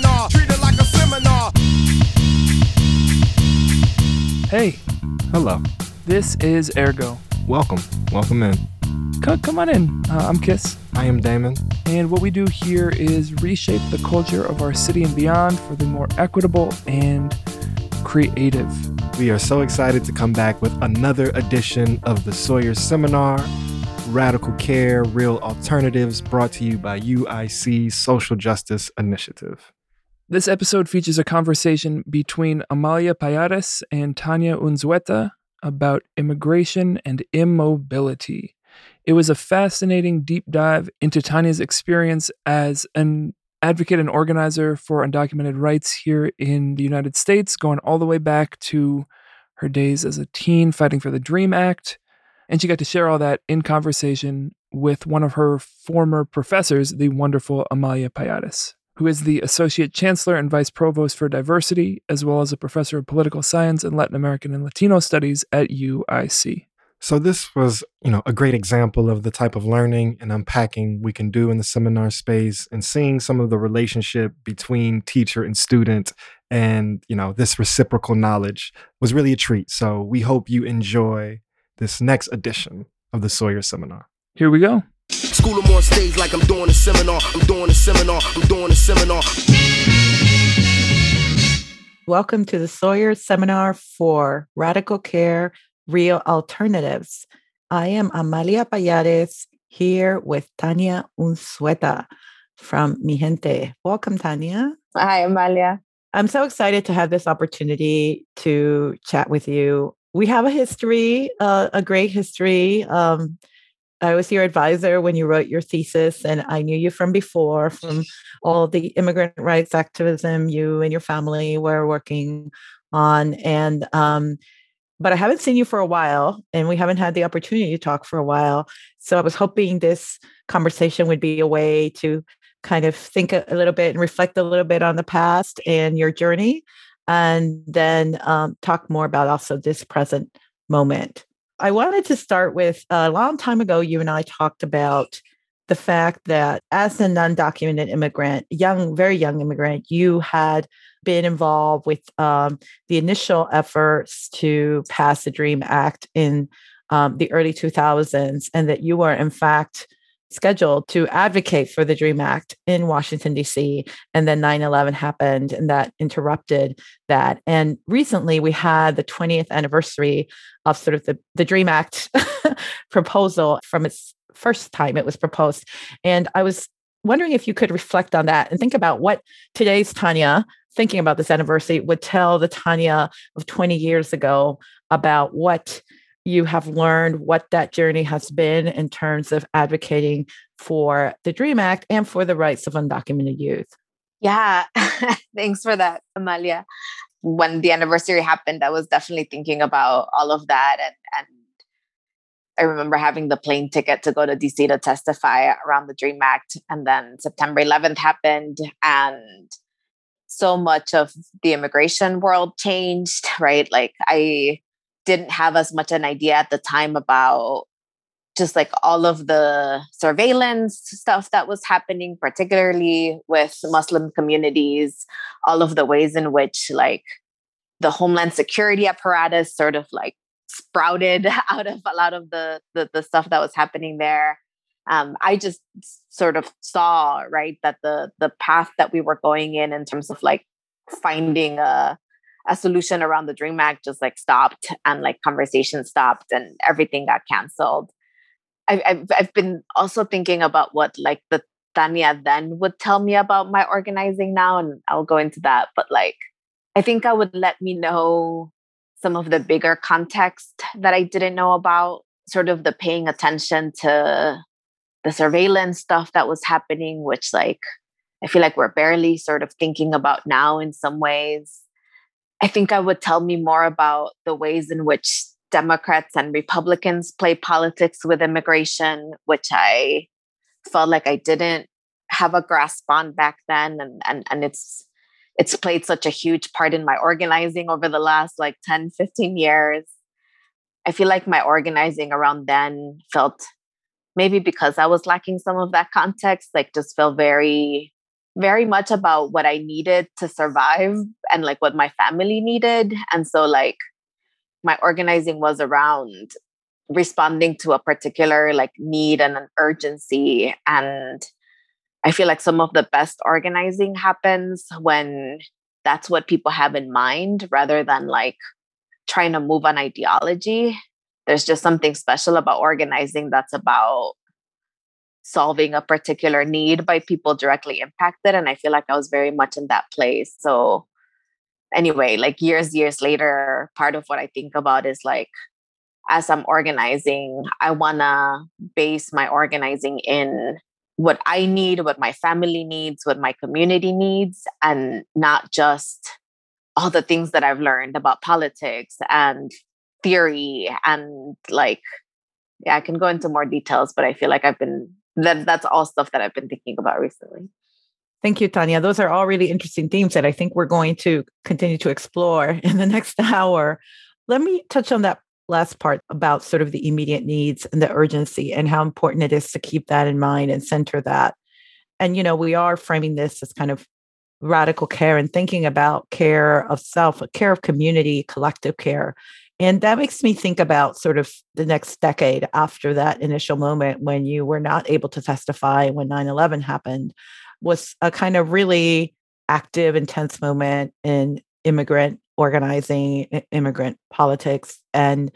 seminar, treat it like a seminar. Hey, Hello. this is Ergo. Welcome. Welcome in. Come, come on in. Uh, I'm Kiss. I am Damon. And what we do here is reshape the culture of our city and beyond for the more equitable and creative. We are so excited to come back with another edition of the Sawyer Seminar Radical Care, Real Alternatives, brought to you by UIC Social Justice Initiative. This episode features a conversation between Amalia Pallares and Tanya Unzueta about immigration and immobility. It was a fascinating deep dive into Tanya's experience as an advocate and organizer for undocumented rights here in the United States, going all the way back to her days as a teen fighting for the DREAM Act. And she got to share all that in conversation with one of her former professors, the wonderful Amalia Pallares, who is the Associate Chancellor and Vice Provost for Diversity, as well as a Professor of Political Science and Latin American and Latino Studies at UIC. So this was, you know, a great example of the type of learning and unpacking we can do in the seminar space and seeing some of the relationship between teacher and student and, you know, this reciprocal knowledge was really a treat. So we hope you enjoy this next edition of the Sawyer Seminar. Here we go. School them on stage like I'm doing a seminar. I'm doing a seminar. I'm doing a seminar. Welcome to the Sawyer Seminar for Radical Care Real Alternatives. I am Amalia Pallares here with Tania Unzueta from Mijente. Welcome, Tanya. Hi, Amalia. I'm so excited to have this opportunity to chat with you. We have a history, uh, a great history. Um, I was your advisor when you wrote your thesis, and I knew you from before, from all the immigrant rights activism you and your family were working on. And um, but I haven't seen you for a while, and we haven't had the opportunity to talk for a while. So I was hoping this conversation would be a way to kind of think a, a little bit and reflect a little bit on the past and your journey, and then um, talk more about also this present moment. I wanted to start with a long time ago, you and I talked about the fact that as an undocumented immigrant, young, very young immigrant, you had been involved with um, the initial efforts to pass the DREAM Act in um, the early 2000s, and that you were, in fact, scheduled to advocate for the DREAM Act in Washington, D.C. And then 9 11 happened, and that interrupted that. And recently, we had the 20th anniversary of sort of the, the DREAM Act proposal from its first time it was proposed. And I was wondering if you could reflect on that and think about what today's Tanya, thinking about this anniversary, would tell the Tanya of 20 years ago about what you have learned, what that journey has been in terms of advocating for the DREAM Act and for the rights of undocumented youth. Yeah, thanks for that, Amalia. When the anniversary happened, I was definitely thinking about all of that. And, and I remember having the plane ticket to go to DC to testify around the DREAM Act. And then September 11th happened, and so much of the immigration world changed, right? Like, I didn't have as much an idea at the time about just like all of the surveillance stuff that was happening, particularly with Muslim communities, all of the ways in which like the Homeland Security apparatus sort of like sprouted out of a lot of the the, the stuff that was happening there. Um, I just sort of saw right that the the path that we were going in in terms of like finding a a solution around the Dream Act just like stopped and like conversation stopped and everything got canceled. I've, I've, been also thinking about what like the Tanya then would tell me about my organizing now, and I'll go into that. But like, I think I would let me know some of the bigger context that I didn't know about, sort of the paying attention to the surveillance stuff that was happening, which like I feel like we're barely sort of thinking about now in some ways. I think I would tell me more about the ways in which Democrats and Republicans play politics with immigration, which I felt like I didn't have a grasp on back then. And, and, and it's, it's played such a huge part in my organizing over the last like 10, 15 years. I feel like my organizing around then felt maybe because I was lacking some of that context, like just felt very very much about what I needed to survive and like what my family needed. And so, like, my organizing was around responding to a particular like need and an urgency. And I feel like some of the best organizing happens when that's what people have in mind rather than like trying to move on ideology. There's just something special about organizing that's about solving a particular need by people directly impacted. And I feel like I was very much in that place. So, anyway, like years, years later, part of what I think about is like, as I'm organizing, I want to base my organizing in what I need, what my family needs, what my community needs, and not just all the things that I've learned about politics and theory and like yeah, I can go into more details, but I feel like I've been that that's all stuff that I've been thinking about recently. Thank you, Tanya. Those are all really interesting themes that I think we're going to continue to explore in the next hour. Let me touch on that last part about sort of the immediate needs and the urgency and how important it is to keep that in mind and center that. And, you know, we are framing this as kind of radical care and thinking about care of self, care of community, collective care. And that makes me think about sort of the next decade after that initial moment when you were not able to testify when 9 11 happened, was a kind of really active, intense moment in immigrant organizing, immigrant politics. And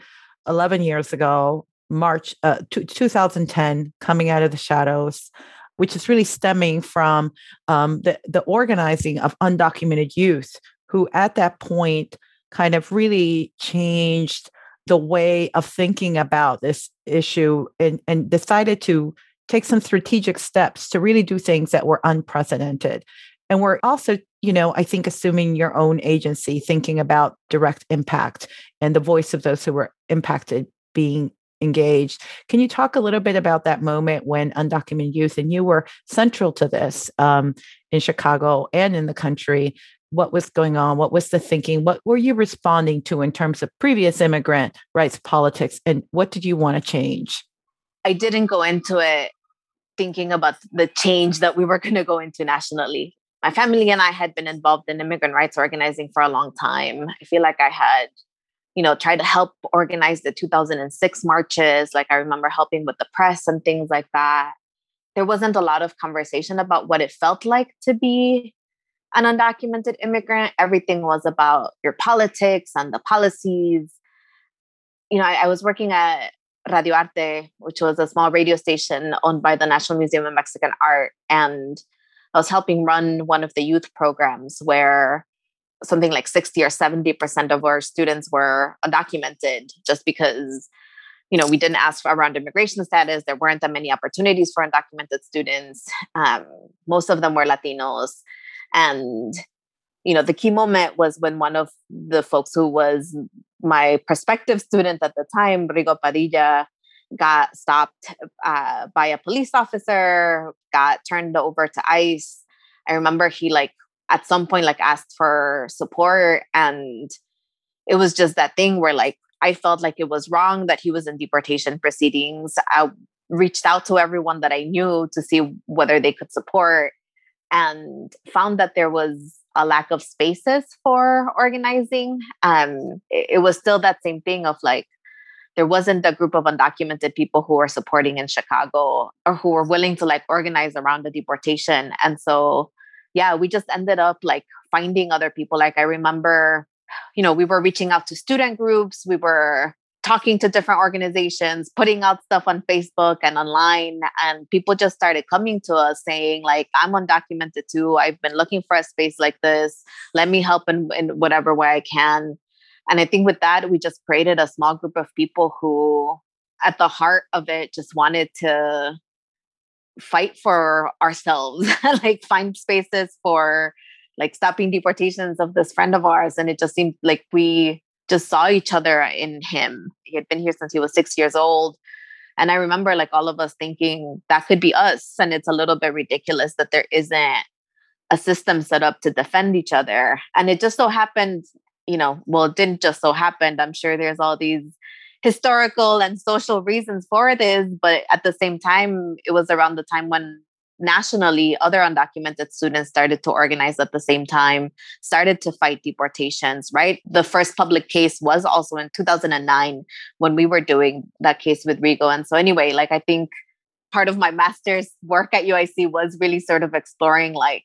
11 years ago, March uh, 2010, coming out of the shadows, which is really stemming from um, the, the organizing of undocumented youth who at that point kind of really changed the way of thinking about this issue and, and decided to take some strategic steps to really do things that were unprecedented. And we're also, you know, I think assuming your own agency, thinking about direct impact and the voice of those who were impacted being engaged. Can you talk a little bit about that moment when undocumented youth, and you were central to this um, in Chicago and in the country, what was going on what was the thinking what were you responding to in terms of previous immigrant rights politics and what did you want to change? I didn't go into it thinking about the change that we were going to go into nationally. My family and i had been involved in immigrant rights organizing for a long time. I feel like i had you know tried to help organize the 2006 marches like i remember helping with the press and things like that. There wasn't a lot of conversation about what it felt like to be an undocumented immigrant, everything was about your politics and the policies. You know, I, I was working at Radio Arte, which was a small radio station owned by the National Museum of Mexican Art. And I was helping run one of the youth programs where something like 60 or 70% of our students were undocumented just because you know we didn't ask around immigration status there weren't that many opportunities for undocumented students um, most of them were latinos and, you know, the key moment was when one of the folks who was my prospective student at the time, Rigo Padilla, got stopped uh, by a police officer, got turned over to ICE. I remember he like at some point like asked for support and it was just that thing where like I felt like it was wrong that he was in deportation proceedings. I reached out to everyone that I knew to see whether they could support and found that there was a lack of spaces for organizing. Um, it, it was still that same thing of like, there wasn't a group of undocumented people who were supporting in Chicago or who were willing to like organize around the deportation. And so, yeah, we just ended up like finding other people. Like, I remember, you know, we were reaching out to student groups, we were talking to different organizations, putting out stuff on Facebook and online. And people just started coming to us saying, like, I'm undocumented too. I've been looking for a space like this. Let me help in, in whatever way I can. And I think with that, we just created a small group of people who, at the heart of it, just wanted to fight for ourselves, like find spaces for like stopping deportations of this friend of ours. And it just seemed like we just saw each other in him. He had been here since he was six years old. And I remember like all of us thinking that could be us. And it's a little bit ridiculous that there isn't a system set up to defend each other. And it just so happened, you know, well, it didn't just so happen. I'm sure there's all these historical and social reasons for this. But at the same time, it was around the time when nationally, other undocumented students started to organize at the same time, started to fight deportations, right? The first public case was also in 2009 when we were doing that case with Rigo. And so, anyway, like I think part of my master's work at UIC was really sort of exploring like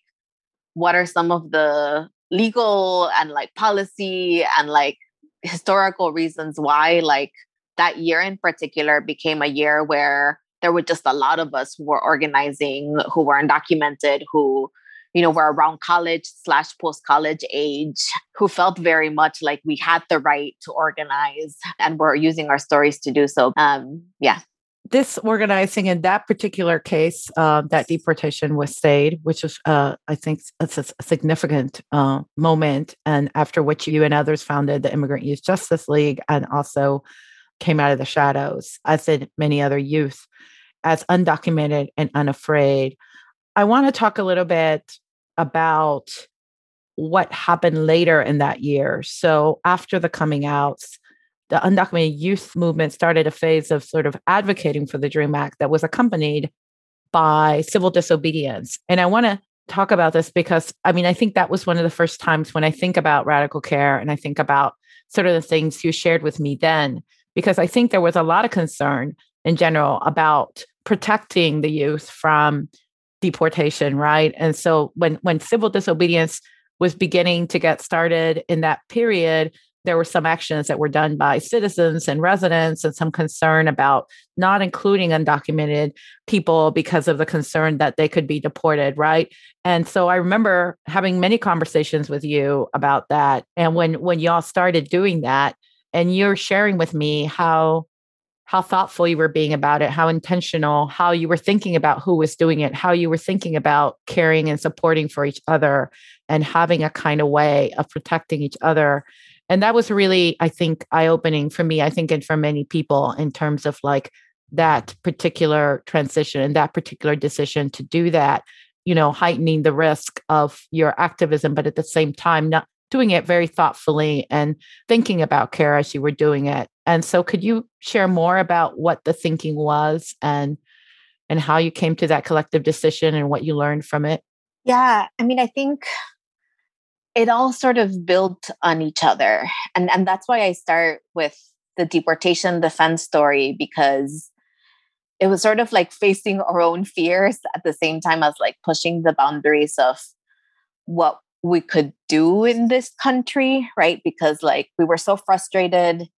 what are some of the legal and like policy and like historical reasons why like that year in particular became a year where there were just a lot of us who were organizing, who were undocumented, who you know were around college slash post college age, who felt very much like we had the right to organize and were using our stories to do so. Um, yeah. This organizing in that particular case, uh, that deportation was stayed, which was, uh, I think, a, a significant uh, moment. And after which you and others founded the Immigrant Youth Justice League and also came out of the shadows, as did many other youth, as undocumented and unafraid. I want to talk a little bit about what happened later in that year. So, after the coming outs, the undocumented youth movement started a phase of sort of advocating for the DREAM Act that was accompanied by civil disobedience. And I want to talk about this because I mean, I think that was one of the first times when I think about radical care and I think about sort of the things you shared with me then because I think there was a lot of concern in general about protecting the youth from deportation, right? And so when when civil disobedience was beginning to get started in that period, there were some actions that were done by citizens and residents and some concern about not including undocumented people because of the concern that they could be deported right and so i remember having many conversations with you about that and when when y'all started doing that and you're sharing with me how how thoughtful you were being about it how intentional how you were thinking about who was doing it how you were thinking about caring and supporting for each other and having a kind of way of protecting each other. And that was really i think eye opening for me i think and for many people in terms of like that particular transition and that particular decision to do that you know heightening the risk of your activism but at the same time not doing it very thoughtfully and thinking about care as you were doing it. And so could you share more about what the thinking was and and how you came to that collective decision and what you learned from it? Yeah, I mean I think it all sort of built on each other. And and that's why I start with the deportation defense story because it was sort of like facing our own fears at the same time as like pushing the boundaries of what we could do in this country, right? Because like we were so frustrated.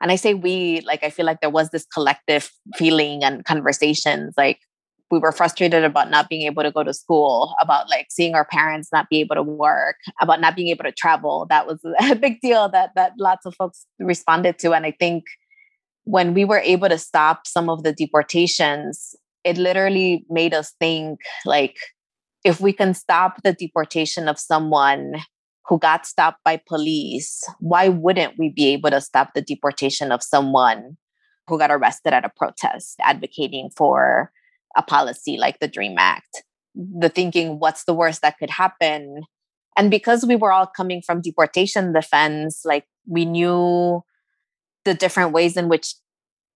And I say we, like I feel like there was this collective feeling and conversations. Like we were frustrated about not being able to go to school, about like seeing our parents not be able to work, about not being able to travel. That was a big deal that that lots of folks responded to. And I think when we were able to stop some of the deportations, it literally made us think like if we can stop the deportation of someone who got stopped by police, why wouldn't we be able to stop the deportation of someone who got arrested at a protest advocating for a policy like the DREAM Act? The thinking, what's the worst that could happen? And because we were all coming from deportation defense, like we knew the different ways in which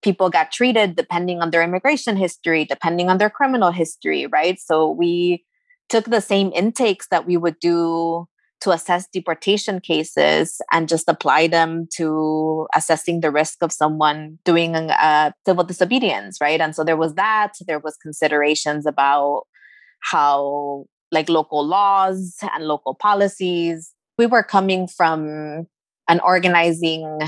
people got treated depending on their immigration history, depending on their criminal history, right? So we took the same intakes that we would do to assess deportation cases and just apply them to assessing the risk of someone doing uh, civil disobedience right? And so there was that there was considerations about how like local laws and local policies. We were coming from an organizing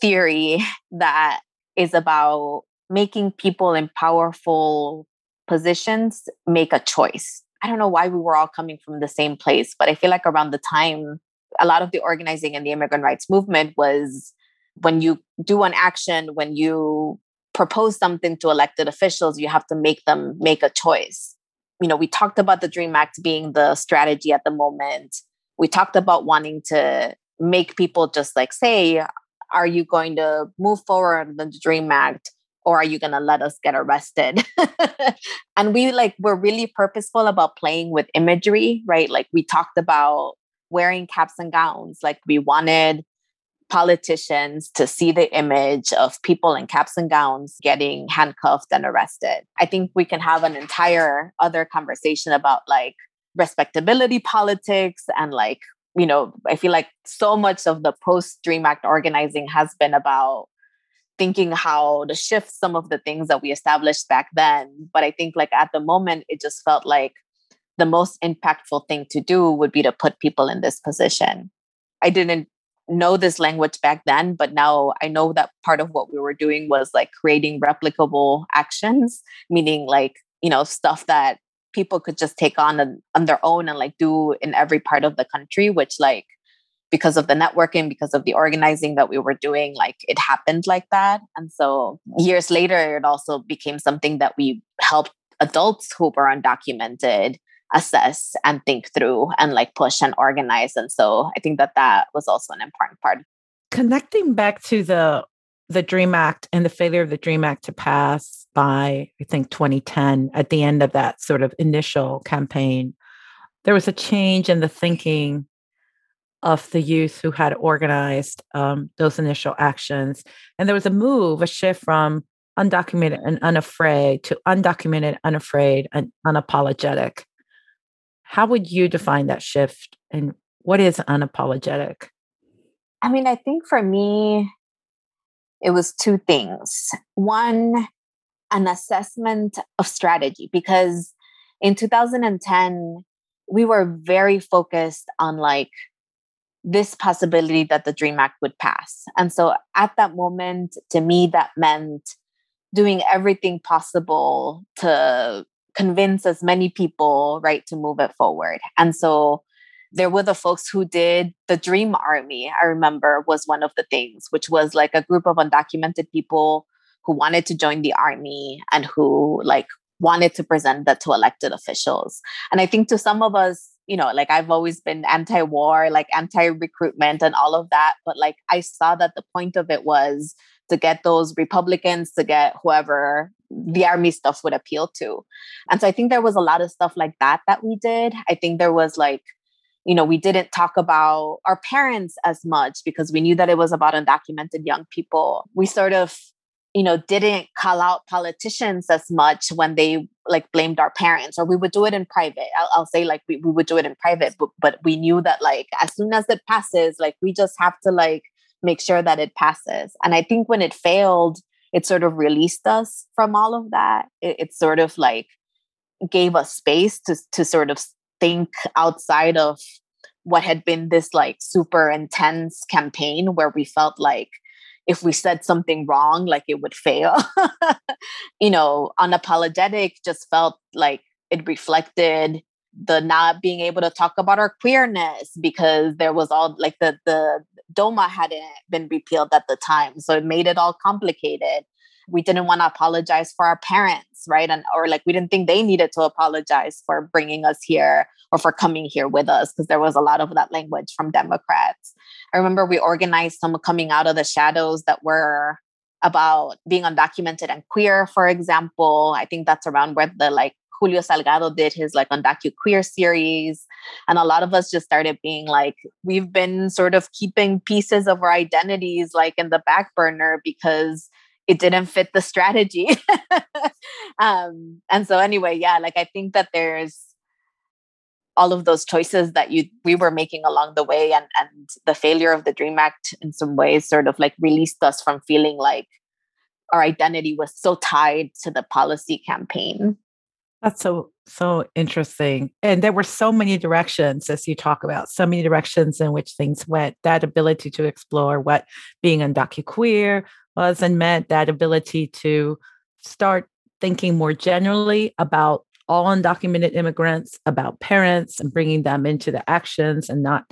theory that is about making people in powerful positions make a choice I don't know why we were all coming from the same place, but I feel like around the time, a lot of the organizing in the immigrant rights movement was when you do an action, when you propose something to elected officials, you have to make them make a choice. You know, we talked about the DREAM Act being the strategy at the moment. We talked about wanting to make people just like say, are you going to move forward on the DREAM Act? Or are you going to let us get arrested? And we like were really purposeful about playing with imagery right? Like we talked about wearing caps and gowns. Like we wanted politicians to see the image of people in caps and gowns getting handcuffed and arrested. I think we can have an entire other conversation about like respectability politics and like, you know, I feel like so much of the post Dream Act organizing has been about thinking how to shift some of the things that we established back then. But I think like at the moment, it just felt like the most impactful thing to do would be to put people in this position. I didn't know this language back then, but now I know that part of what we were doing was like creating replicable actions, meaning like, you know, stuff that people could just take on on, on their own and like do in every part of the country, which like because of the networking, because of the organizing that we were doing, like it happened like that. And so years later, it also became something that we helped adults who were undocumented assess and think through and like push and organize and so i think that that was also an important part connecting back to the the dream act and the failure of the dream act to pass by i think 2010 at the end of that sort of initial campaign there was a change in the thinking of the youth who had organized um, those initial actions and there was a move a shift from undocumented and unafraid to undocumented unafraid and unapologetic how would you define that shift and what is unapologetic? I mean, I think for me, it was two things. One, an assessment of strategy, because in 2010, we were very focused on like this possibility that the Dream Act would pass. And so at that moment, to me, that meant doing everything possible to convince as many people, right, to move it forward. And so there were the folks who did the Dream Army, I remember was one of the things, which was like a group of undocumented people who wanted to join the army and who like wanted to present that to elected officials. And I think to some of us, you know, like I've always been anti war, like anti recruitment and all of that. But like I saw that the point of it was to get those Republicans, to get whoever the army stuff would appeal to. And so I think there was a lot of stuff like that that we did. I think there was like, you know, we didn't talk about our parents as much because we knew that it was about undocumented young people. We sort of, you know, didn't call out politicians as much when they like blamed our parents, or we would do it in private. I'll, I'll say like we, we would do it in private, but, but we knew that like as soon as it passes, like we just have to like make sure that it passes. And I think when it failed, it sort of released us from all of that. It, it sort of like gave us space to to sort of think outside of what had been this like super intense campaign where we felt like if we said something wrong, like it would fail. you know, unapologetic just felt like it reflected the not being able to talk about our queerness because there was all like the the DOMA hadn't been repealed at the time. So it made it all complicated. We didn't want to apologize for our parents, right? And or like we didn't think they needed to apologize for bringing us here or for coming here with us because there was a lot of that language from Democrats. I remember we organized some coming out of the shadows that were about being undocumented and queer, for example. I think that's around where the like Julio Salgado did his like Undocu Queer series. And a lot of us just started being like, we've been sort of keeping pieces of our identities like in the back burner because it didn't fit the strategy. um, and so anyway, yeah, like I think that there's all of those choices that you we were making along the way and and the failure of the dream act in some ways sort of like released us from feeling like our identity was so tied to the policy campaign that's so so interesting. And there were so many directions as you talk about, so many directions in which things went. That ability to explore what being undocu-queer was and meant, that ability to start thinking more generally about all undocumented immigrants, about parents and bringing them into the actions and not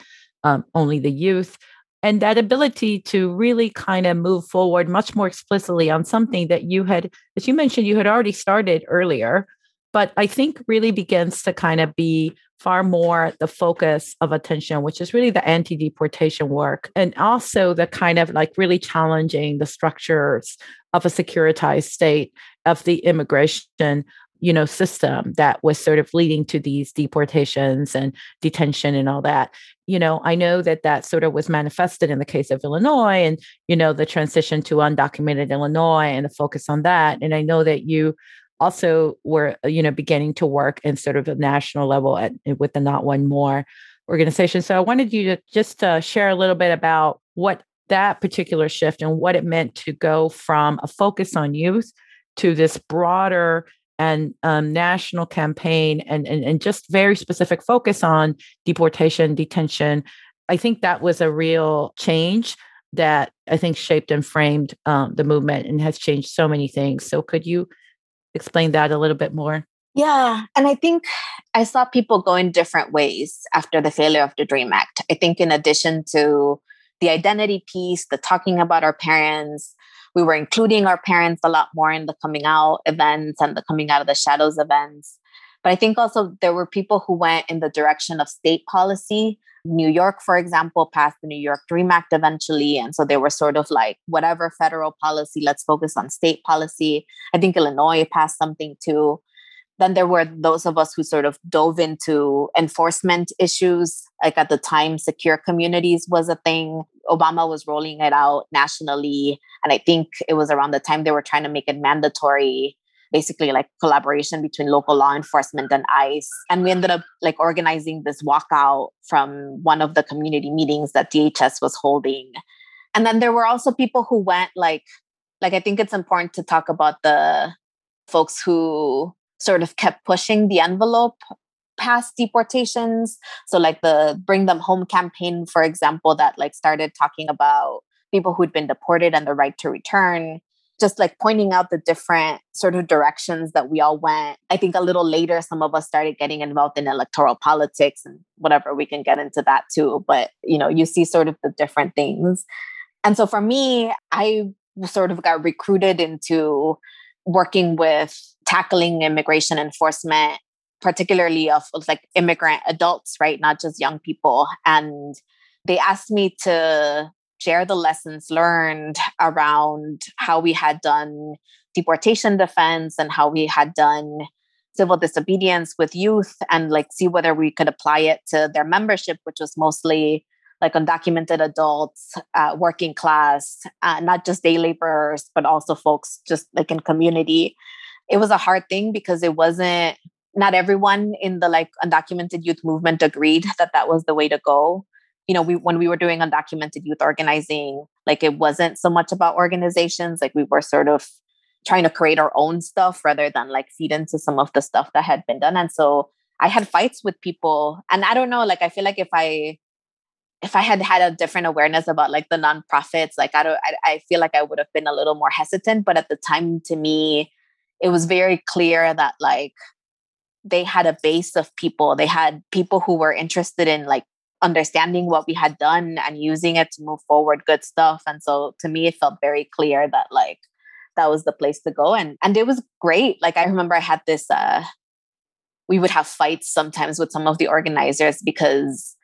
um, only the youth. And that ability to really kind of move forward much more explicitly on something that you had, as you mentioned, you had already started earlier, but I think really begins to kind of be far more the focus of attention, which is really the anti deportation work and also the kind of like really challenging the structures of a securitized state of the immigration you know system that was sort of leading to these deportations and detention and all that. You know i know that that sort of was manifested in the case of illinois and you know the transition to undocumented illinois and the focus on that and i know that you also were you know beginning to work in sort of a national level at, with the not one more organization. So i wanted you to just uh, share a little bit about what that particular shift and what it meant to go from a focus on youth to this broader and um, national campaign and, and and just very specific focus on deportation detention. I think that was a real change that i think shaped and framed um, the movement and has changed so many things. So could you explain that a little bit more yeah and i think i saw people go in different ways after the failure of the dream act i think in addition to the identity piece the talking about our parents we were including our parents a lot more in the coming out events and the coming out of the shadows events. But I think also there were people who went in the direction of state policy. New York, for example, passed the New York Dream Act eventually. And so they were sort of like, whatever federal policy, let's focus on state policy. I think Illinois passed something too. Then there were those of us who sort of dove into enforcement issues. Like at the time, secure communities was a thing. Obama was rolling it out nationally. And I think it was around the time they were trying to make it mandatory, basically like collaboration between local law enforcement and ICE. And we ended up like organizing this walkout from one of the community meetings that DHS was holding. And then there were also people who went like, like I think it's important to talk about the folks who sort of kept pushing the envelope past deportations so like the bring them home campaign for example that like started talking about people who'd been deported and the right to return just like pointing out the different sort of directions that we all went i think a little later some of us started getting involved in electoral politics and whatever we can get into that too but you know you see sort of the different things and so for me i sort of got recruited into working with tackling immigration enforcement, particularly of, of like immigrant adults, right? Not just young people. And they asked me to share the lessons learned around how we had done deportation defense and how we had done civil disobedience with youth and like see whether we could apply it to their membership which was mostly like undocumented adults uh, working class uh, not just day laborers but also folks just like in community. It was a hard thing because it wasn't not everyone in the like undocumented youth movement agreed that that was the way to go you know we when we were doing undocumented youth organizing like it wasn't so much about organizations like we were sort of trying to create our own stuff rather than like feed into some of the stuff that had been done. And so i had fights with people and i don't know like i feel like if i if i had had a different awareness about like the nonprofits like i don't I, I feel like i would have been a little more hesitant. But at the time to me it was very clear that like they had a base of people. They had people who were interested in like understanding what we had done and using it to move forward good stuff. And so to me it felt very clear that like that was the place to go. And and it was great. Like i remember i had this uh we would have fights sometimes with some of the organizers because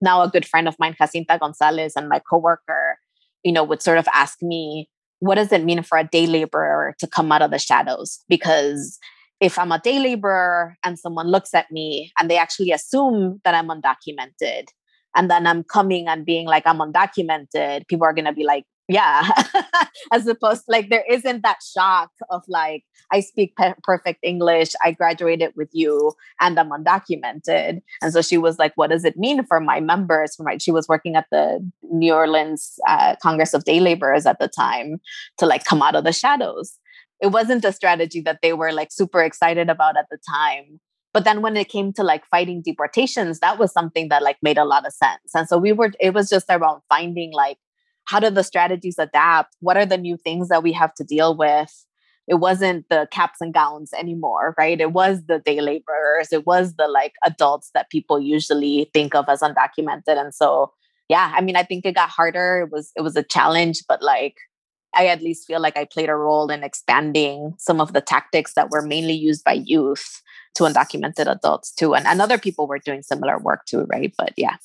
now a good friend of mine jacinta gonzalez and my coworker you know would sort of ask me what does it mean for a day laborer to come out of the shadows? Because if I'm a day laborer and someone looks at me and they actually assume that I'm undocumented, and then I'm coming and being like, I'm undocumented, people are going to be like, yeah as opposed like there isn't that shock of like i speak pe- perfect english i graduated with you and i'm undocumented. And so she was like what does it mean for my members? My she was working at the new orleans uh, congress of day laborers at the time to like come out of the shadows it wasn't a strategy that they were like super excited about at the time but then when it came to like fighting deportations that was something that like made a lot of sense and so we were it was just around finding like how do the strategies adapt? What are the new things that we have to deal with? It wasn't the caps and gowns anymore, right? It was the day laborers. It was the like adults that people usually think of as undocumented. And so, yeah, I mean, I think it got harder. It was it was a challenge, but like I at least feel like I played a role in expanding some of the tactics that were mainly used by youth to undocumented adults too. And, and other people were doing similar work too, right? But yeah.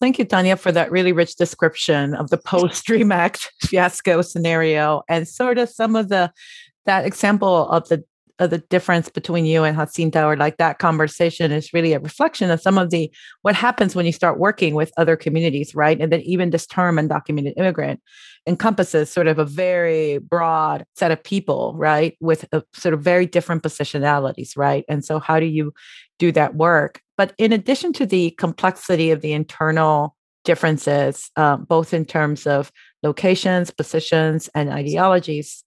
Thank you, Tanya, for that really rich description of the post Dream Act fiasco scenario and sort of some of the that example of the uh, the difference between you and Jacinta or like that conversation is really a reflection of some of the what happens when you start working with other communities, right? And then even this term undocumented immigrant encompasses sort of a very broad set of people, right? With sort of very different positionalities, right? And so how do you do that work? But in addition to the complexity of the internal differences, uh, both in terms of locations, positions, and ideologies,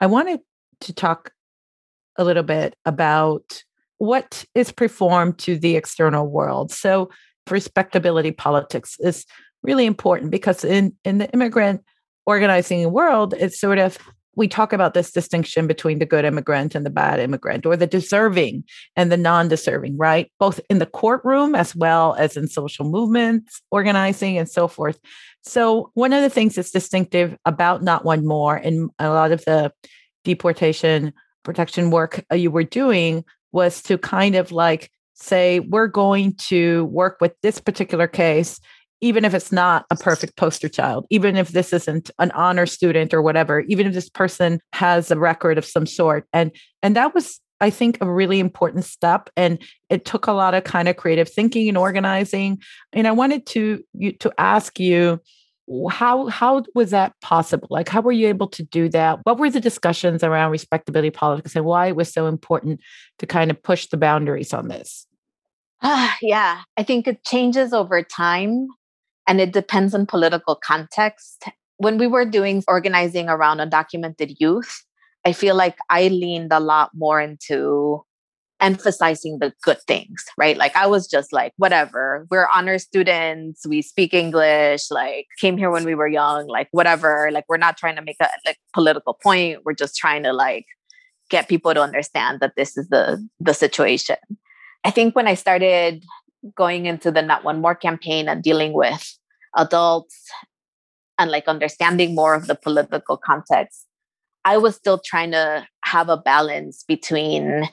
I wanted to talk a little bit about what is performed to the external world. So, respectability politics is really important because in, in the immigrant organizing world, it's sort of we talk about this distinction between the good immigrant and the bad immigrant, or the deserving and the non deserving, right? Both in the courtroom as well as in social movements, organizing, and so forth. So, one of the things that's distinctive about Not One More and a lot of the deportation protection work uh, you were doing was to kind of like say, we're going to work with this particular case, even if it's not a perfect poster child, even if this isn't an honor student or whatever, even if this person has a record of some sort. And and that was I think a really important step. And it took a lot of kind of creative thinking and organizing. And I wanted to you to ask you how how was that possible? Like how were you able to do that? What were the discussions around respectability politics and why it was so important to kind of push the boundaries on this? Uh, yeah. I think it changes over time and it depends on political context when we were doing organizing around undocumented youth i feel like i leaned a lot more into emphasizing the good things, right? Like I was just like, whatever, we're honor students, we speak English, like came here when we were young, like whatever. Like we're not trying to make a like political point. We're just trying to like get people to understand that this is the the situation. I think when I started going into the Not One More campaign and dealing with adults and like understanding more of the political context, I was still trying to have a balance between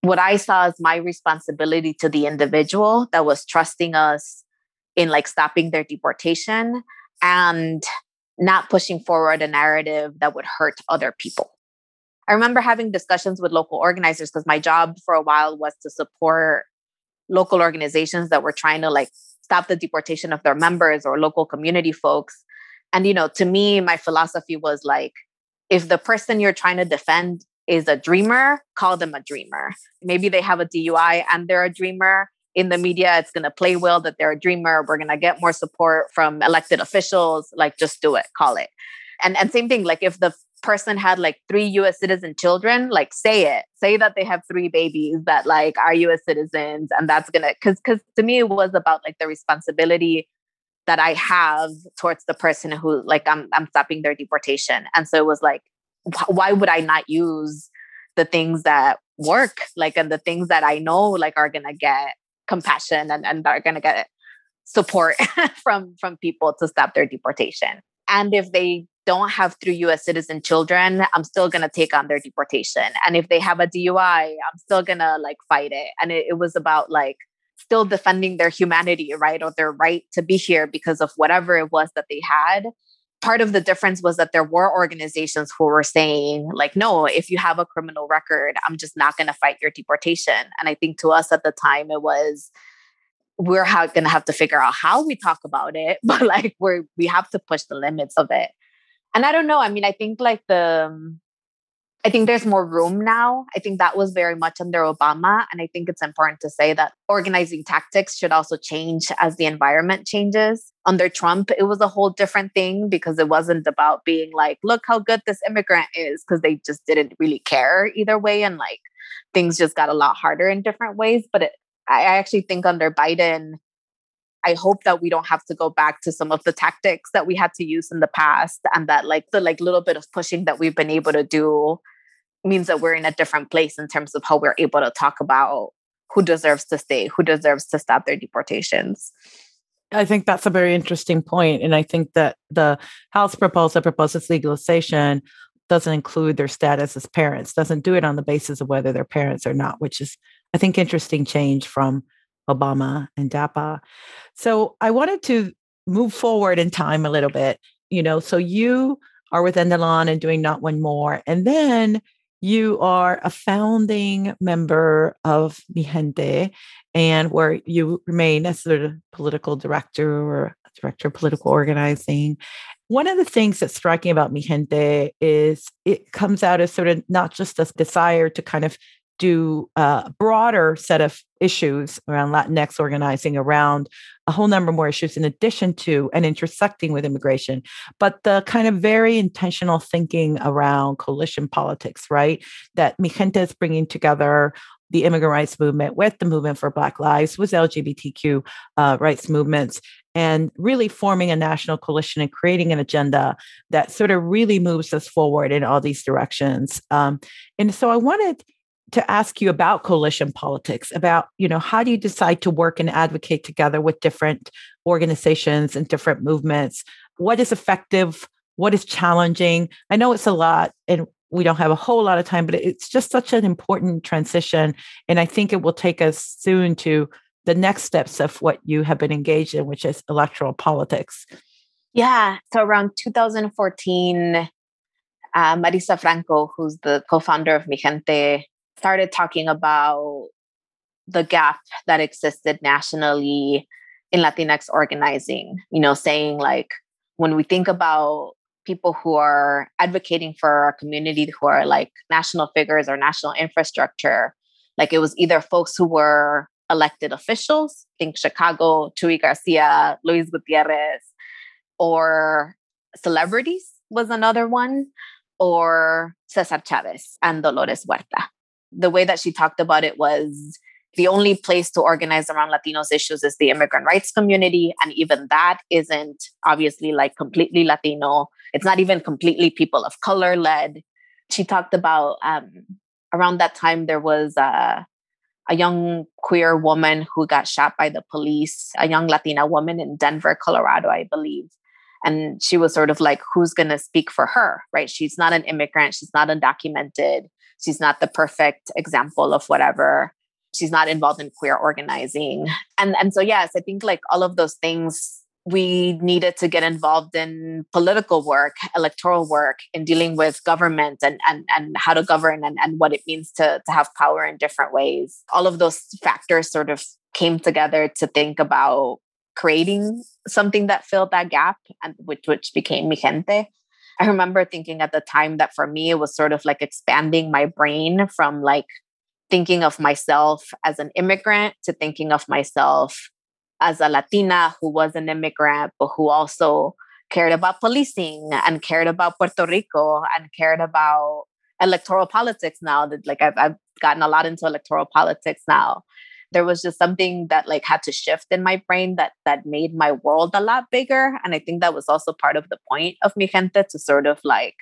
what I saw as my responsibility to the individual that was trusting us in like stopping their deportation and not pushing forward a narrative that would hurt other people. I remember having discussions with local organizers because my job for a while was to support local organizations that were trying to like stop the deportation of their members or local community folks. And you know, to me my philosophy was like if the person you're trying to defend is a dreamer, call them a dreamer. Maybe they have a DUI and they're a dreamer. In the media, it's going to play well that they're a dreamer. We're going to get more support from elected officials. Like, just do it, call it. And and same thing. Like, if the person had like three U.S. citizen children, like say it, say that they have three babies that like are U.S. citizens, and that's gonna because because to me it was about like the responsibility that I have towards the person who like I'm I'm stopping their deportation, and so it was like why would I not use the things that work, like, and the things that I know, like, are gonna get compassion and, and are gonna get support from from people to stop their deportation. And if they don't have three US citizen children, I'm still gonna take on their deportation. And if they have a DUI, I'm still gonna like fight it. And it, it was about like still defending their humanity, right? Or their right to be here because of whatever it was that they had part of the difference was that there were organizations who were saying like no if you have a criminal record i'm just not going to fight your deportation and i think to us at the time it was we're ha- going to have to figure out how we talk about it but like we're we have to push the limits of it and i don't know i mean i think like the um, I think there's more room now. I think that was very much under Obama. And I think it's important to say that organizing tactics should also change as the environment changes. Under Trump, it was a whole different thing because it wasn't about being like, look how good this immigrant is, because they just didn't really care either way. And like things just got a lot harder in different ways. But it, I actually think under Biden, I hope that we don't have to go back to some of the tactics that we had to use in the past and that like the like little bit of pushing that we've been able to do means that we're in a different place in terms of how we're able to talk about who deserves to stay, who deserves to stop their deportations. I think that's a very interesting point. And I think that the House proposal that proposes legalization doesn't include their status as parents, doesn't do it on the basis of whether they're parents or not, which is, I think, interesting change from Obama and DAPA. So I wanted to move forward in time a little bit. You know, so you are with NDLON and doing Not One More. And then you are a founding member of Mijente, and where you remain as sort of political director or director of political organizing. One of the things that's striking about Mijente is it comes out as sort of not just a desire to kind of do a broader set of issues around Latinx organizing, around a whole number more issues in addition to and intersecting with immigration, but the kind of very intentional thinking around coalition politics, right? That Mijente is bringing together the immigrant rights movement with the movement for Black Lives, with LGBTQ uh, rights movements, and really forming a national coalition and creating an agenda that sort of really moves us forward in all these directions. Um, and so I wanted to ask you about coalition politics about you know how do you decide to work and advocate together with different organizations and different movements? What is effective? What is challenging? I know it's a lot and we don't have a whole lot of time but it's just such an important transition and i think it will take us soon to the next steps of what you have been engaged in which is electoral politics. Yeah so around 2014 uh, Marisa Franco, who's the co-founder of Mijente, started talking about the gap that existed nationally in Latinx organizing, you know, saying like when we think about people who are advocating for our community who are like national figures or national infrastructure, like it was either folks who were elected officials, think Chicago, Chuy Garcia, Luis Gutierrez, or celebrities was another one, or Cesar Chavez and Dolores Huerta the way that she talked about it was the only place to organize around Latinos issues is the immigrant rights community. And even that isn't obviously like completely Latino. It's not even completely people of color led. She talked about um, around that time, there was a, a young queer woman who got shot by the police, a young Latina woman in Denver, Colorado, I believe. And she was sort of like, who's going to speak for her, right? She's not an immigrant, she's not undocumented she's not the perfect example of whatever. She's not involved in queer organizing. And and so yes i think like all of those things we needed to get involved in political work electoral work in dealing with government and and, and how to govern and, and what it means to, to have power in different ways. All of those factors sort of came together to think about creating something that filled that gap and which which became Mijente I remember thinking at the time that for me, it was sort of like expanding my brain from like thinking of myself as an immigrant to thinking of myself as a Latina who was an immigrant, but who also cared about policing and cared about Puerto Rico and cared about electoral politics now that like I've, I've gotten a lot into electoral politics now there was just something that like had to shift in my brain that that made my world a lot bigger and i think that was also part of the point of Mijente to sort of like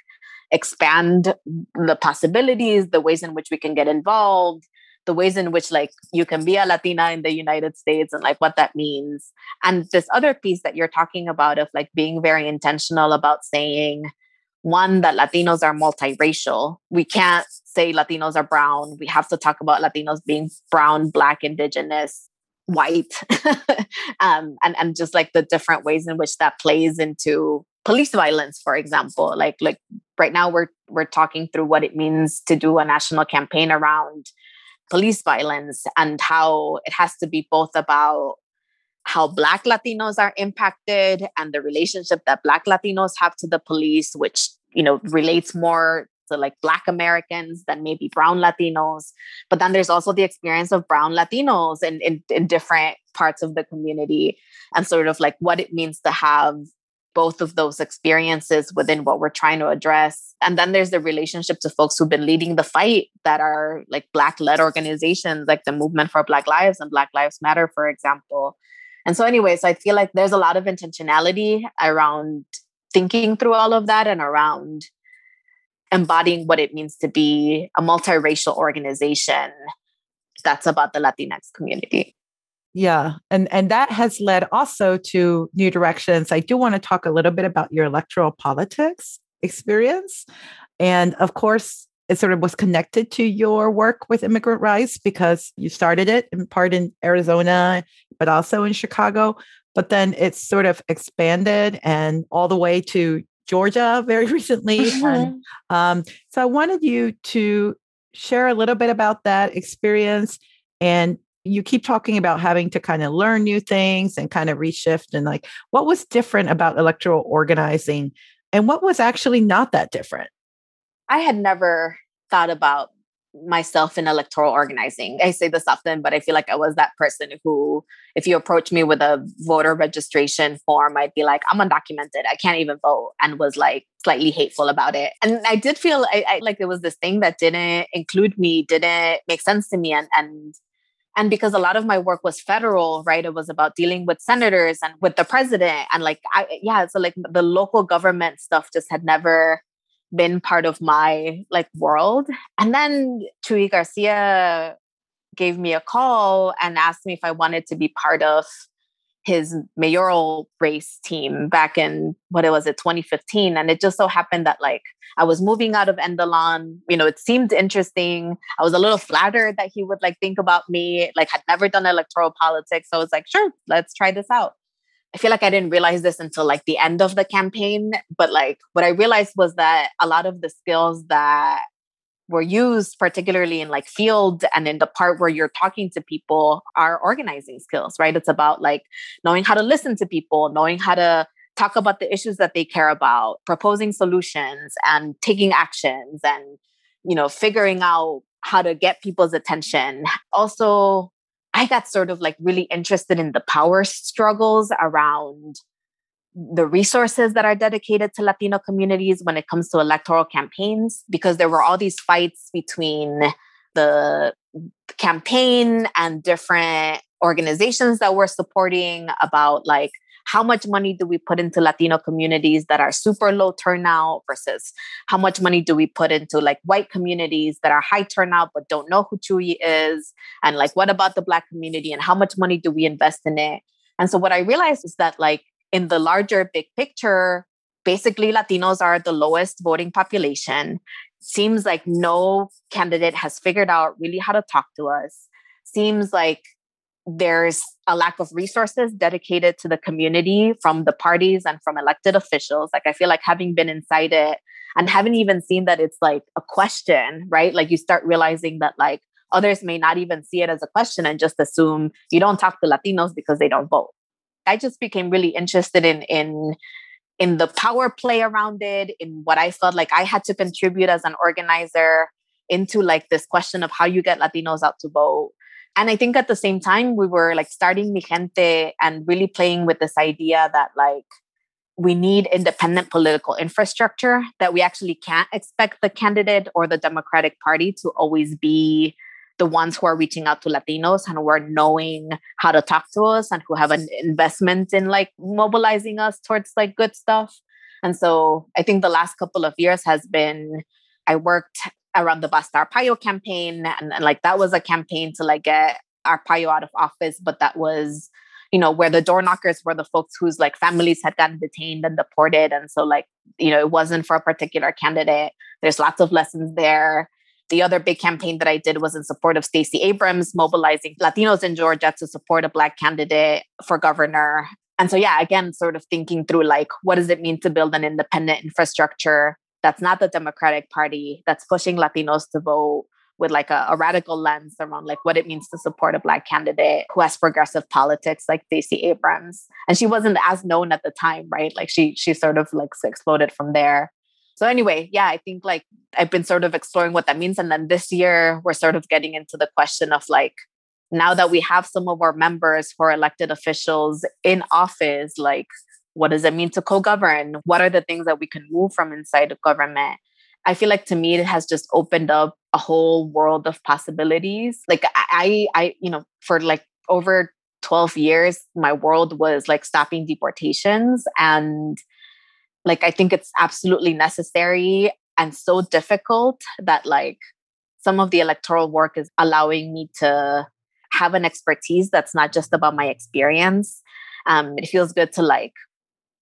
expand the possibilities the ways in which we can get involved the ways in which like you can be a latina in the united states and like what that means. And this other piece that you're talking about of like being very intentional about saying one that latinos are multiracial. We can't say Latinos are brown. We have to talk about Latinos being brown, black, indigenous, white, um, and and just like the different ways in which that plays into police violence, for example. Like like right now we're we're talking through what it means to do a national campaign around police violence and how it has to be both about how black latinos are impacted and the relationship that black latinos have to the police which you know relates more so like black americans then maybe brown latinos but then there's also the experience of brown latinos in, in, in different parts of the community and sort of like what it means to have both of those experiences within what we're trying to address. And then there's the relationship to folks who've been leading the fight that are like Black led organizations, like the Movement for Black Lives and Black Lives Matter, for example. And so, anyways, I feel like there's a lot of intentionality around thinking through all of that and around embodying what it means to be a multiracial organization that's about the Latinx community. Yeah, and and that has led also to new directions. I do want to talk a little bit about your electoral politics experience, and of course, it sort of was connected to your work with immigrant rights because you started it in part in Arizona, but also in Chicago. But then it's sort of expanded and all the way to Georgia very recently. And, mm-hmm. um, so I wanted you to share a little bit about that experience? And you keep talking about having to kind of learn new things and kind of reshift and like what was different about electoral organizing and what was actually not that different? I had never thought about myself in electoral organizing. I say this often, but I feel like I was that person who, if you approach me with a voter registration form, I'd be like, I'm undocumented. I can't even vote. And was like slightly hateful about it. And I did feel I, I like there was this thing that didn't include me, didn't make sense to me. And, and, and because a lot of my work was federal, right? It was about dealing with senators and with the president. And like, I, yeah, so like the local government stuff just had never been part of my like world. And then Chuy Garcia gave me a call and asked me if I wanted to be part of his mayoral race team back in what it was it 2015 and it just so happened that like I was moving out of NDLON. You know it seemed interesting. I was a little flattered that he would like think about me. Like had never done electoral politics. So I was like sure let's try this out I feel like I didn't realize this until like the end of the campaign. But like what I realized was that a lot of the skills that were used, particularly in like field and in the part where you're talking to people, are organizing skills, right? It's about like knowing how to listen to people, knowing how to talk about the issues that they care about, proposing solutions and taking actions and, you know, figuring out how to get people's attention. Also, I got sort of like really interested in the power struggles around the resources that are dedicated to Latino communities when it comes to electoral campaigns, because there were all these fights between the campaign and different organizations that were supporting about like how much money do we put into Latino communities that are super low turnout versus how much money do we put into like white communities that are high turnout but don't know who Chuy is? And like, what about the Black community and how much money do we invest in it? And so what I realized is that like in the larger big picture, basically Latinos are the lowest voting population. Seems like no candidate has figured out really how to talk to us. Seems like there's a lack of resources dedicated to the community from the parties and from elected officials. Like, I feel like having been inside it and haven't even seen that it's like a question, right? Like, you start realizing that, like, others may not even see it as a question and just assume you don't talk to Latinos because they don't vote. I just became really interested in, in, in the power play around it, in what I felt like I had to contribute as an organizer into like this question of how you get Latinos out to vote and I think at the same time, we were like starting Mijente and really playing with this idea that like we need independent political infrastructure, that we actually can't expect the candidate or the Democratic Party to always be the ones who are reaching out to Latinos and who are knowing how to talk to us and who have an investment in like mobilizing us towards like good stuff. And so I think the last couple of years has been I worked around the Basta Arpaio campaign. And, and like that was a campaign to like get Arpaio out of office, but that was, you know, where the door knockers were the folks whose like families had gotten detained and deported. And so like, you know, it wasn't for a particular candidate. There's lots of lessons there. The other big campaign that I did was in support of Stacey Abrams, mobilizing Latinos in Georgia to support a Black candidate for governor. And so, yeah, again, sort of thinking through like, what does it mean to build an independent infrastructure that's not the Democratic Party that's pushing Latinos to vote with like a, a, radical lens around like what it means to support a black candidate who has progressive politics like Stacey Abrams. And she wasn't as known at the time, right? Like she she sort of like exploded from there. So anyway, yeah, I think like I've been sort of exploring what that means. And then this year we're sort of getting into the question of like now that we have some of our members for elected officials in office, like what does it mean to co-govern? What are the things that we can move from inside the government? I feel like to me it has just opened up a whole world of possibilities. Like I I you know for like over 12 years my world was like stopping deportations and like I think it's absolutely necessary and so difficult that like some of the electoral work is allowing me to have an expertise that's not just about my experience. Um, it feels good to like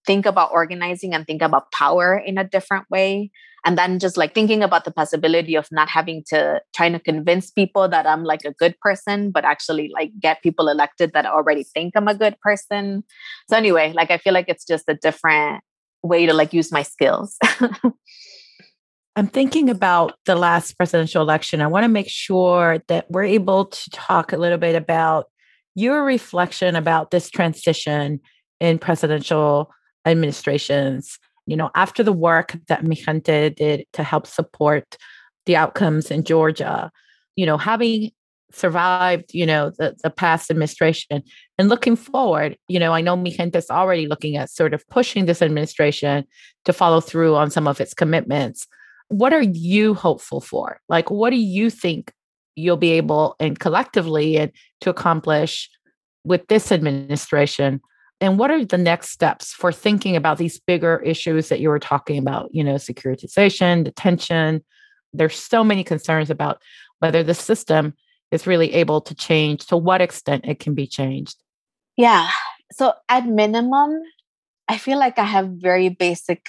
think about organizing and think about power in a different way. And then just like thinking about the possibility of not having to trying to convince people that i'm like a good person but actually like get people elected that already think i'm a good person. So anyway like i feel like it's just a different way to like use my skills. I'm thinking about the last presidential election. I want to make sure that we're able to talk a little bit about your reflection about this transition in presidential administrations. You know, after the work that Mijente did to help support the outcomes in Georgia, you know, having survived, you know, the, the past administration and looking forward, you know, I know Mijente is already looking at sort of pushing this administration to follow through on some of its commitments. What are you hopeful for? Like, what do you think you'll be able and collectively and to accomplish with this administration and what are the next steps for thinking about these bigger issues that you were talking about? You know securitization detention. There's so many concerns about whether the system is really able to change to what extent it can be changed. Yeah. So at minimum i feel like i have very basic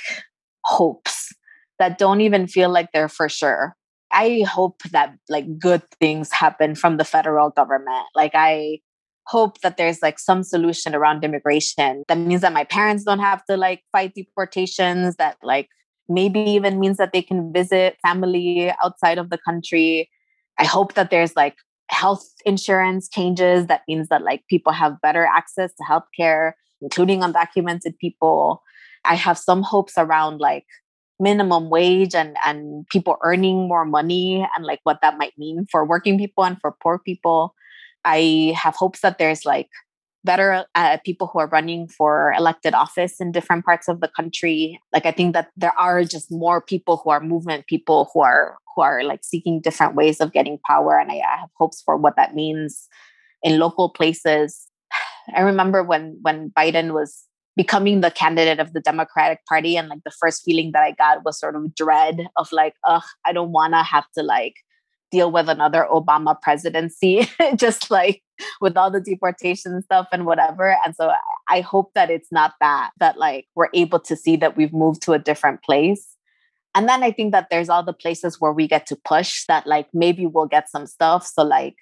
hopes that don't even feel like they're for sure. I hope that like good things happen from the federal government. Like I hope that there's like some solution around immigration. That means that my parents don't have to like fight deportations that like maybe even means that they can visit family outside of the country. I hope that there's like health insurance changes that means that like people have better access to healthcare including undocumented people. I have some hopes around like minimum wage and and people earning more money and like what that might mean for working people and for poor people. I have hopes that there's like better uh, people who are running for elected office in different parts of the country. Like I think that there are just more people who are movement people who are who are like seeking different ways of getting power, and I, I have hopes for what that means in local places. I remember when when Biden was becoming the candidate of the Democratic Party. And like the first feeling that I got was sort of dread of like, ugh, I don't want to have to like deal with another Obama presidency, just like with all the deportation stuff and whatever. And so I hope that it's not that, that like we're able to see that we've moved to a different place. And then I think that there's all the places where we get to push that like maybe we'll get some stuff. So like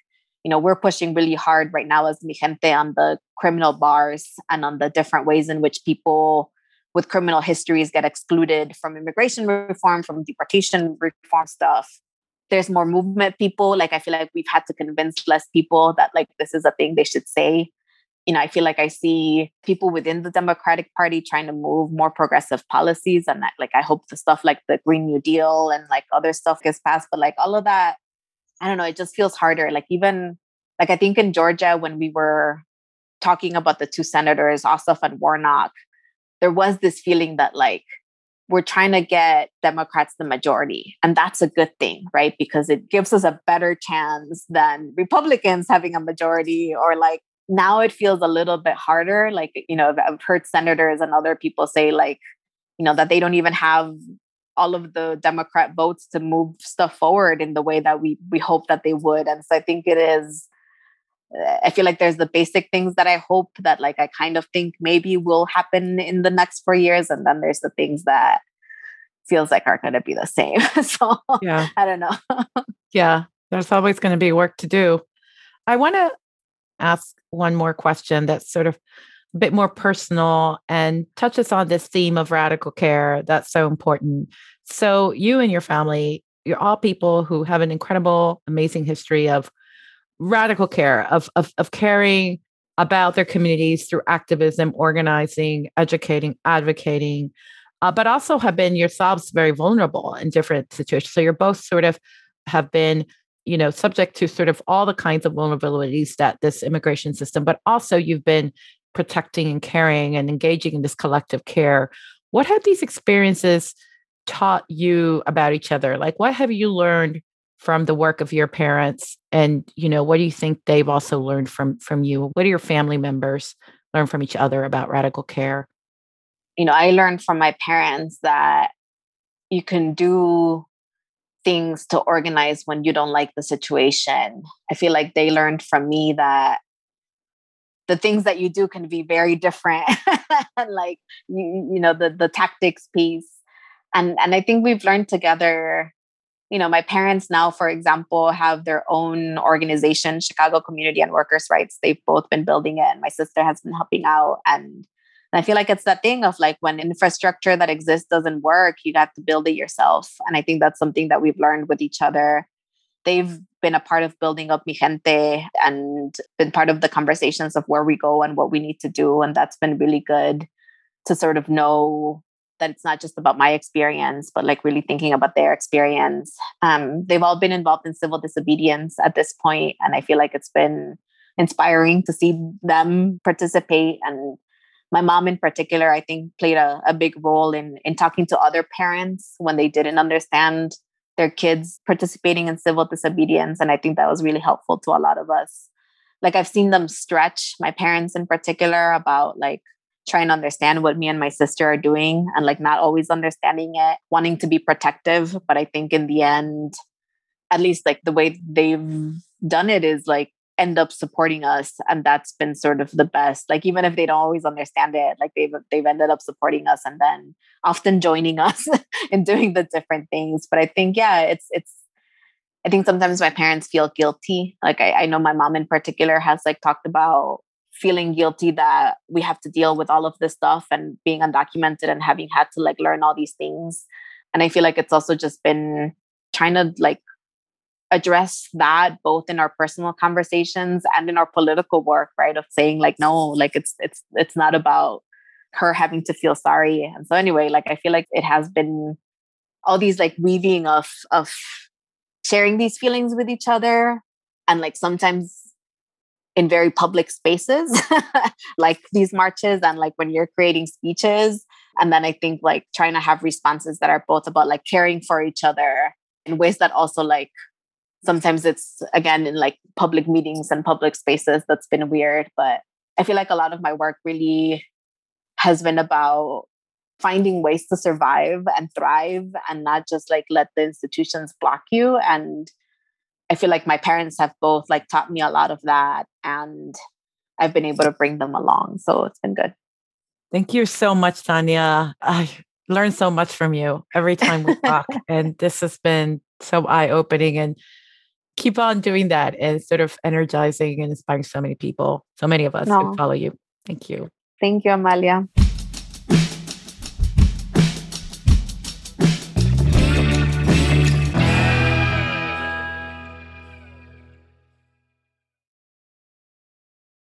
you know, we're pushing really hard right now as Mijente on the criminal bars and on the different ways in which people with criminal histories get excluded from immigration reform, from deportation reform stuff. There's more movement people. Like I feel like we've had to convince less people that like this is a thing they should say. You know, I feel like I see people within the Democratic Party trying to move more progressive policies. And that, like I hope the stuff like the Green New Deal and like other stuff gets passed. But like all of that I don't know, it just feels harder. Like even like I think in Georgia when we were talking about the two senators, Ossoff and Warnock, there was this feeling that like we're trying to get Democrats the majority. And that's a good thing, right? Because it gives us a better chance than Republicans having a majority or like now it feels a little bit harder. Like, you know, I've heard senators and other people say, like, you know, that they don't even have all of the Democrat votes to move stuff forward in the way that we we hope that they would. And so I think it is. I feel like there's the basic things that I hope that like I kind of think maybe will happen in the next four years, and then there's the things that feels like are going to be the same. so yeah, I don't know. yeah, there's always going to be work to do. I want to ask one more question that's sort of a bit more personal and touches on this theme of radical care that's so important. So, you and your family, you're all people who have an incredible, amazing history of radical care, of, of, of caring about their communities through activism, organizing, educating, advocating, uh, but also have been yourselves very vulnerable in different situations. So, you're both sort of have been you know subject to sort of all the kinds of vulnerabilities that this immigration system but also you've been protecting and caring and engaging in this collective care. What have these experiences taught you about each other? Like, what have you learned from the work of your parents? And, you know, what do you think they've also learned from from you? What do your family members learn from each other about radical care? You know, I learned from my parents that you can do things to organize when you don't like the situation. I feel like they learned from me that the things that you do can be very different like you, you know the the tactics piece and and i think we've learned together you know my parents now for example have their own organization chicago community and workers rights they've both been building it and my sister has been helping out and And I feel like it's that thing of like when infrastructure that exists doesn't work, you got to build it yourself. And I think that's something that we've learned with each other. They've been a part of building up Mijente and been part of the conversations of where we go and what we need to do. And that's been really good to sort of know that it's not just about my experience, but like really thinking about their experience. Um, they've all been involved in civil disobedience at this point, and I feel like it's been inspiring to see them participate. And my mom, in particular, I think played a, a big role in in talking to other parents when they didn't understand their kids participating in civil disobedience, and I think that was really helpful to a lot of us. Like I've seen them stretch, my parents in particular, about like trying to understand what me and my sister are doing and like not always understanding it, wanting to be protective. But I think in the end, at least like the way they've done it is like end up supporting us and that's been sort of the best like even if they don't always understand it like they've they've ended up supporting us and then often joining us in doing the different things but i think yeah it's it's i think sometimes my parents feel guilty like I, I know my mom in particular has like talked about feeling guilty that we have to deal with all of this stuff and being undocumented and having had to like learn all these things. And i feel like it's also just been trying to like address that both in our personal conversations and in our political work right of saying like no like it's it's it's not about her having to feel sorry. And so anyway like i feel like it has been all these like weaving of of sharing these feelings with each other. And like sometimes in very public spaces like these marches and like when you're creating speeches. And then i think like trying to have responses that are both about like caring for each other in ways that also like sometimes it's again in like public meetings and public spaces that's been weird. But i feel like a lot of my work really has been about finding ways to survive and thrive and not just like let the institutions block you. And I feel like my parents have both like taught me a lot of that and I've been able to bring them along. So it's been good. Thank you so much, Tanya. I learn so much from you every time we talk. and this has been so eye opening and keep on doing that and sort of energizing and inspiring so many people, so many of us no. who follow you. Thank you. Thank you, Amalia.